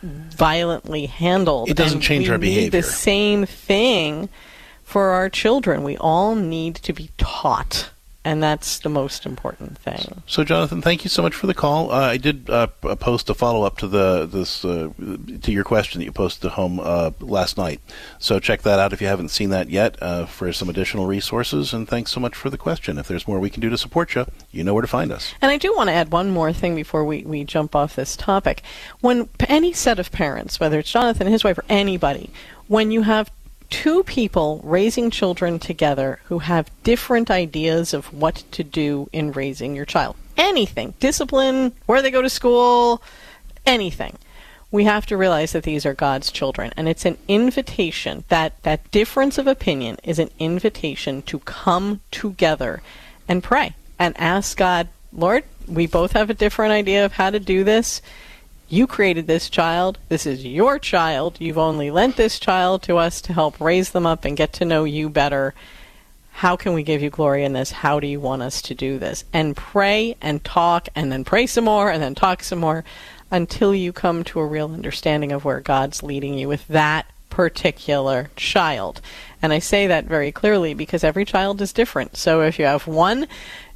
violently handled. It doesn't change our behavior. the same thing for our children. We all need to be taught and that's the most important thing. So, Jonathan, thank you so much for the call. Uh, I did uh, post a follow up to the this uh, to your question that you posted home uh, last night. So check that out if you haven't seen that yet uh, for some additional resources. And thanks so much for the question. If there's more we can do to support you, you know where to find us. And I do want to add one more thing before we, we jump off this topic. When any set of parents, whether it's Jonathan, his wife, or anybody, when you have two people raising children together who have different ideas of what to do in raising your child. Anything. Discipline, where they go to school, anything. We have to realize that these are God's children. And it's an invitation, that, that difference of opinion is an invitation to come together and pray and ask God, Lord, we both have a different idea of how to do this you created this child. This is your child. You've only lent this child to us to help raise them up and get to know you better. How can we give you glory in this? How do you want us to do this? And pray and talk and then pray some more and then talk some more until you come to a real understanding of where God's leading you with that particular child. And I say that very clearly because every child is different. So if you have one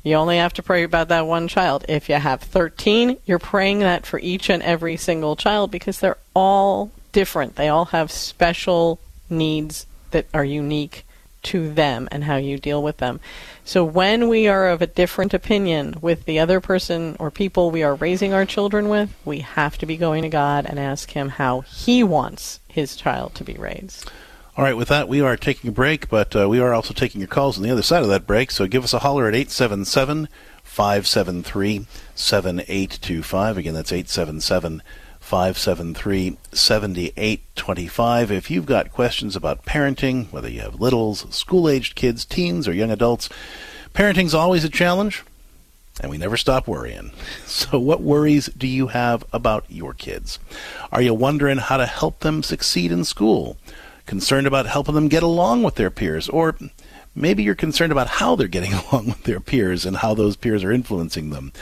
you only have to pray about that one child. If you have 13, you're praying that for each and every single child because they're all different. They all have special needs that are unique to them and how you deal with them. So when we are of a different opinion with the other person or people we are raising our children with, we have to be going to God and ask Him how He wants His child to be raised. All right, with that, we are taking a break, but uh, we are also taking your calls on the other side of that break. So give us a holler at 877 573 7825. Again, that's 877 573 7825. If you've got questions about parenting, whether you have littles, school aged kids, teens, or young adults, parenting's always a challenge, and we never stop worrying. <laughs> So, what worries do you have about your kids? Are you wondering how to help them succeed in school? Concerned about helping them get along with their peers, or maybe you're concerned about how they're getting <laughs> along with their peers and how those peers are influencing them.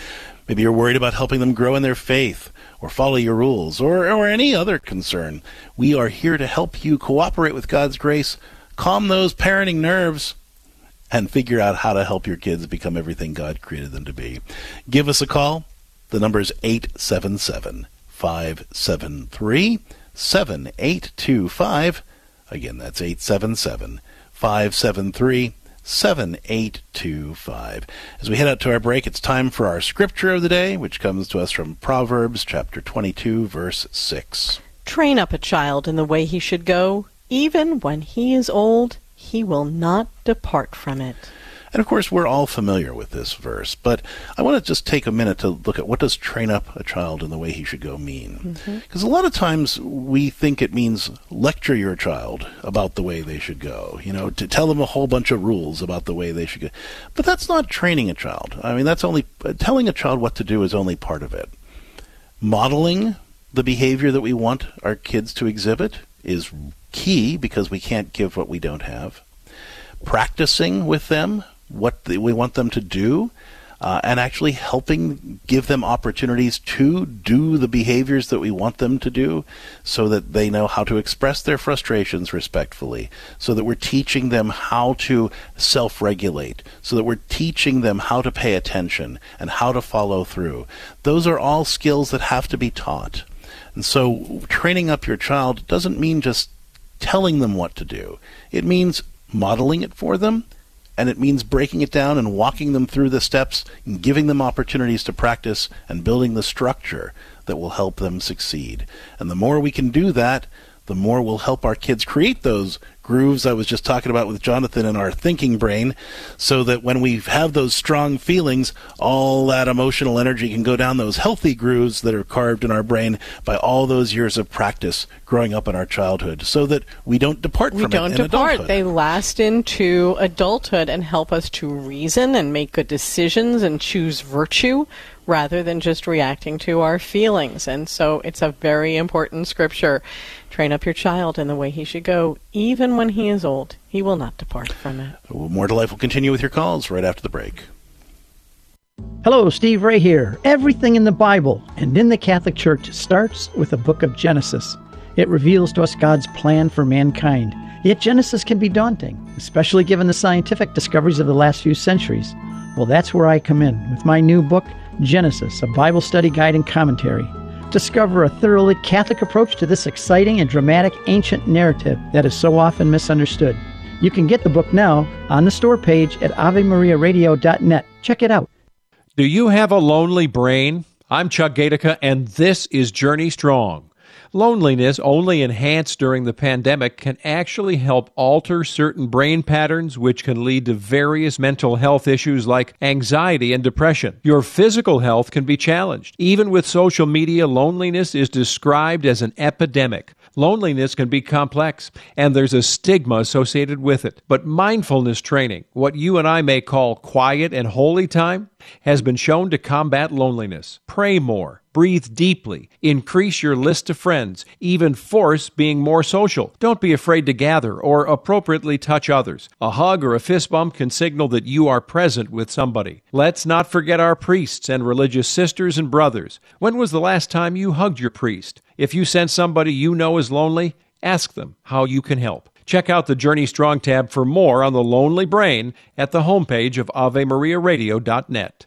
Maybe you're worried about helping them grow in their faith or follow your rules or, or any other concern. We are here to help you cooperate with God's grace, calm those parenting nerves, and figure out how to help your kids become everything God created them to be. Give us a call. The number is 877 573 7825. Again, that's 877 573 7825. As we head out to our break, it's time for our scripture of the day, which comes to us from Proverbs chapter 22, verse 6. Train up a child in the way he should go, even when he is old, he will not depart from it. And of course, we're all familiar with this verse, but I want to just take a minute to look at what does train up a child in the way he should go mean? Because mm-hmm. a lot of times we think it means lecture your child about the way they should go, you know, to tell them a whole bunch of rules about the way they should go. But that's not training a child. I mean, that's only uh, telling a child what to do is only part of it. Modeling the behavior that we want our kids to exhibit is key because we can't give what we don't have. Practicing with them what we want them to do, uh, and actually helping give them opportunities to do the behaviors that we want them to do so that they know how to express their frustrations respectfully, so that we're teaching them how to self regulate, so that we're teaching them how to pay attention and how to follow through. Those are all skills that have to be taught. And so training up your child doesn't mean just telling them what to do. It means modeling it for them and it means breaking it down and walking them through the steps and giving them opportunities to practice and building the structure that will help them succeed. And the more we can do that, the more we'll help our kids create those grooves I was just talking about with Jonathan in our thinking brain, so that when we have those strong feelings, all that emotional energy can go down those healthy grooves that are carved in our brain by all those years of practice growing up in our childhood, so that we don't depart we from don't it. We don't depart. Adulthood. They last into adulthood and help us to reason and make good decisions and choose virtue rather than just reacting to our feelings. And so it's a very important scripture. Train up your child in the way he should go, even when he is old. He will not depart from it. More to Life will continue with your calls right after the break. Hello, Steve Ray here. Everything in the Bible and in the Catholic Church starts with the book of Genesis. It reveals to us God's plan for mankind. Yet Genesis can be daunting, especially given the scientific discoveries of the last few centuries. Well, that's where I come in with my new book, Genesis, a Bible study guide and commentary discover a thoroughly Catholic approach to this exciting and dramatic ancient narrative that is so often misunderstood. You can get the book now on the store page at AveMariaRadio.net. Check it out. Do you have a lonely brain? I'm Chuck Gatica, and this is Journey Strong. Loneliness, only enhanced during the pandemic, can actually help alter certain brain patterns, which can lead to various mental health issues like anxiety and depression. Your physical health can be challenged. Even with social media, loneliness is described as an epidemic. Loneliness can be complex, and there's a stigma associated with it. But mindfulness training, what you and I may call quiet and holy time, has been shown to combat loneliness. Pray more, breathe deeply, increase your list of friends, even force being more social. Don't be afraid to gather or appropriately touch others. A hug or a fist bump can signal that you are present with somebody. Let's not forget our priests and religious sisters and brothers. When was the last time you hugged your priest? If you sense somebody you know is lonely, ask them how you can help. Check out the Journey Strong tab for more on the lonely brain at the homepage of AveMariaRadio.net.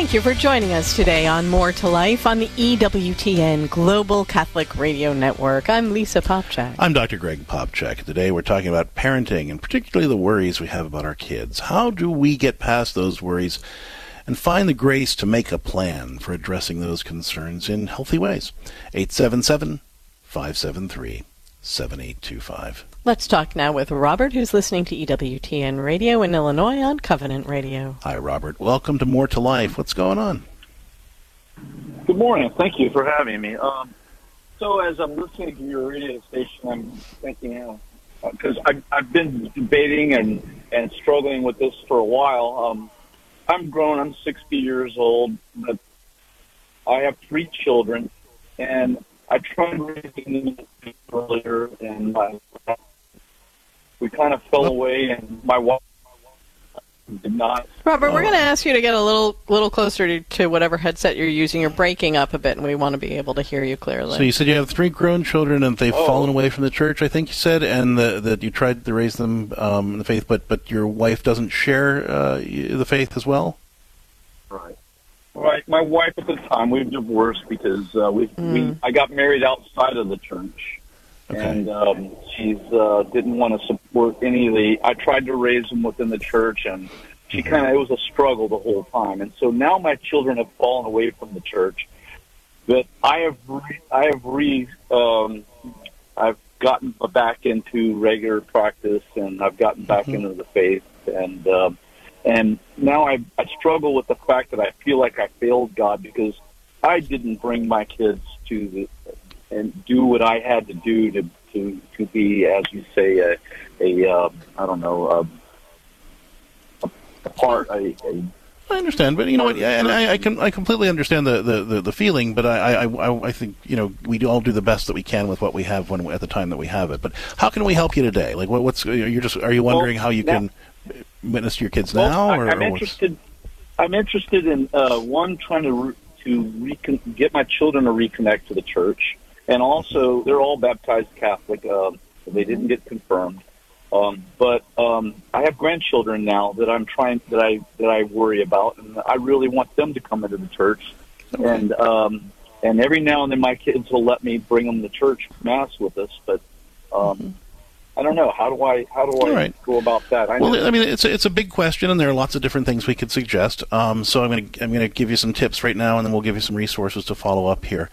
Thank you for joining us today on More to Life on the EWTN Global Catholic Radio Network. I'm Lisa Popcak. I'm Dr. Greg Popcak. Today we're talking about parenting and particularly the worries we have about our kids. How do we get past those worries and find the grace to make a plan for addressing those concerns in healthy ways? 877 573 7825. Let's talk now with Robert, who's listening to EWTN Radio in Illinois on Covenant Radio. Hi, Robert. Welcome to More to Life. What's going on? Good morning. Thank you for having me. Um, so, as I'm listening to your radio station, I'm thinking, because uh, I've been debating and, and struggling with this for a while. Um, I'm grown, I'm 60 years old, but I have three children, and I tried raising them earlier, and my we kind of fell away, and my wife did not. Robert, we're going to ask you to get a little little closer to, to whatever headset you're using. You're breaking up a bit, and we want to be able to hear you clearly. So you said you have three grown children, and they've oh. fallen away from the church. I think you said, and the, that you tried to raise them um, in the faith, but but your wife doesn't share uh, the faith as well. Right. Right. My wife at the time we divorced because uh, we, mm. we I got married outside of the church. Okay. And um, she uh, didn't want to support any of the. I tried to raise them within the church, and she mm-hmm. kind of it was a struggle the whole time. And so now my children have fallen away from the church. But I have re, I have re um, I've gotten back into regular practice, and I've gotten back mm-hmm. into the faith, and uh, and now I I struggle with the fact that I feel like I failed God because I didn't bring my kids to the and do what I had to do to to to be, as you say, a, a uh, I don't know, a, a part, a, a I understand, but you know what? And I, I can I completely understand the, the, the, the, feeling, but I, I I think you know we all do the best that we can with what we have when at the time that we have it. But how can we help you today? Like, what, what's you're just are you wondering well, how you now, can witness to your kids well, now? Or, I'm interested. I'm interested in uh, one trying to re- to recon- get my children to reconnect to the church, and also they're all baptized Catholic. Uh, they didn't get confirmed, um, but um, I have grandchildren now that I'm trying that I that I worry about, and I really want them to come into the church. And um, and every now and then my kids will let me bring them to church mass with us, but um, mm-hmm. I don't know how do I how do I right. go about that. I well, I mean, it's a, it's a big question, and there are lots of different things we could suggest. Um, so I'm going to I'm going to give you some tips right now, and then we'll give you some resources to follow up here.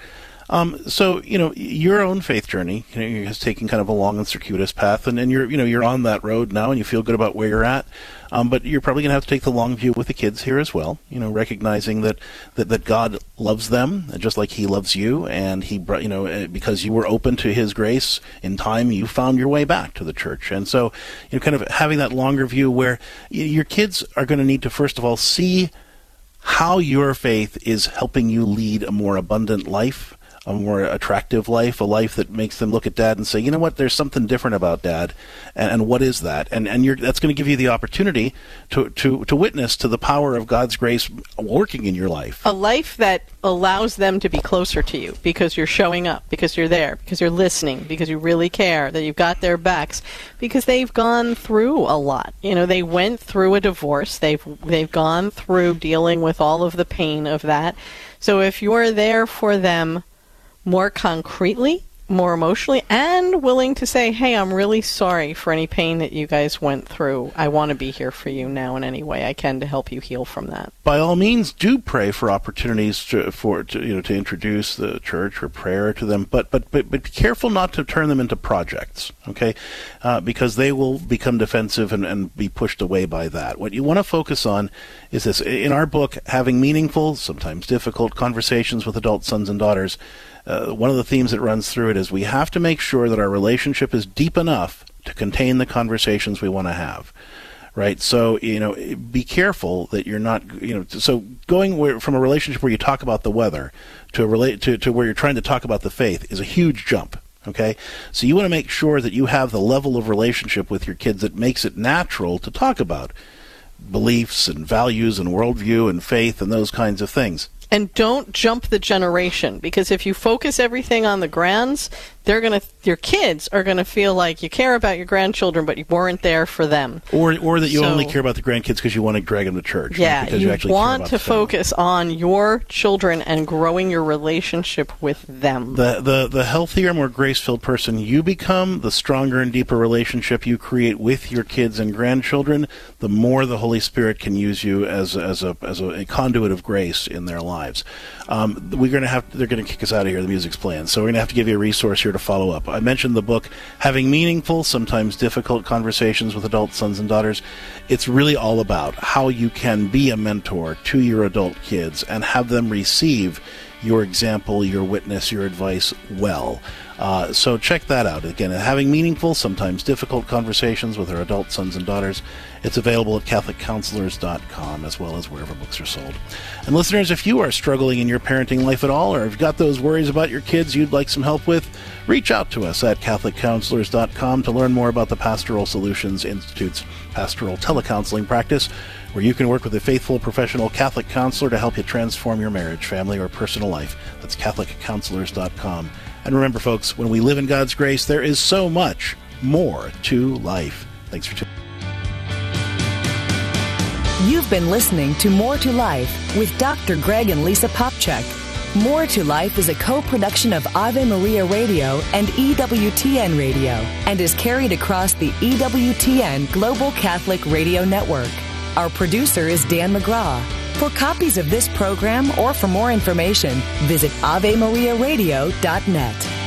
Um, so you know your own faith journey you know, has taken kind of a long and circuitous path, and, and you're you know you're on that road now, and you feel good about where you're at. Um, but you're probably going to have to take the long view with the kids here as well. You know, recognizing that, that that God loves them just like He loves you, and He brought you know eh, because you were open to His grace in time, you found your way back to the church. And so, you know, kind of having that longer view where your kids are going to need to first of all see how your faith is helping you lead a more abundant life a more attractive life, a life that makes them look at dad and say, you know what, there's something different about dad, and, and what is that? And and that's going to give you the opportunity to, to to witness to the power of God's grace working in your life. A life that allows them to be closer to you because you're showing up, because you're there, because you're listening, because you really care, that you've got their backs, because they've gone through a lot. You know, they went through a divorce. They've they've gone through dealing with all of the pain of that. So if you're there for them more concretely, more emotionally, and willing to say, hey, I'm really sorry for any pain that you guys went through. I want to be here for you now in any way I can to help you heal from that. By all means, do pray for opportunities to, for to, you know to introduce the church or prayer to them, but but but, but be careful not to turn them into projects, okay? Uh, because they will become defensive and, and be pushed away by that. What you want to focus on is this. In our book, having meaningful, sometimes difficult conversations with adult sons and daughters uh, one of the themes that runs through it is we have to make sure that our relationship is deep enough to contain the conversations we want to have right? So you know be careful that you're not you know so going where, from a relationship where you talk about the weather to relate to, to where you're trying to talk about the faith is a huge jump okay? So you want to make sure that you have the level of relationship with your kids that makes it natural to talk about beliefs and values and worldview and faith and those kinds of things and don't jump the generation because if you focus everything on the grands, they're gonna your kids are gonna feel like you care about your grandchildren, but you weren't there for them. Or, or that you So- only care about the grandkids because you want to drag them to church. Yeah, because you, you, actually want to focus on your children and growing your relationship with them. The, the the healthier, more grace-filled person you become, the stronger and deeper relationship you create with your kids and grandchildren, the more the Holy Spirit can use you as as a as a, a conduit of grace in their lives. Um, we're going to have they're going to kick us out of here. The music's playing, so we're going to have to give you a resource here to follow up. I mentioned the book "Having Meaningful, Sometimes Difficult Conversations with Adult Sons and Daughters." It's really all about how you can be a mentor to your adult kids and have them receive your example, your witness, your advice well. Uh, so check that out. Again, having meaningful, sometimes difficult conversations with our adult sons and daughters. It's available at CatholicCounselors.com as well as wherever books are sold. And listeners, if you are struggling in your parenting life at all, or have got those worries about your kids you'd like some help with, reach out to us at CatholicCounselors.com to learn more about the Pastoral Solutions Institute's pastoral telecounseling practice where you can work with a faithful professional Catholic counselor to help you transform your marriage, family, or personal life. That's CatholicCounselors.com. And remember, folks, when we live in God's grace, there is so much more to life. Thanks for tuning You've been listening to More to Life with Dr. Greg and Lisa Popcak. More to Life is a co production of Ave Maria Radio and EWTN Radio and is carried across the EWTN Global Catholic Radio Network. Our producer is Dan McGraw. For copies of this program or for more information, visit AveMariaRadio.net.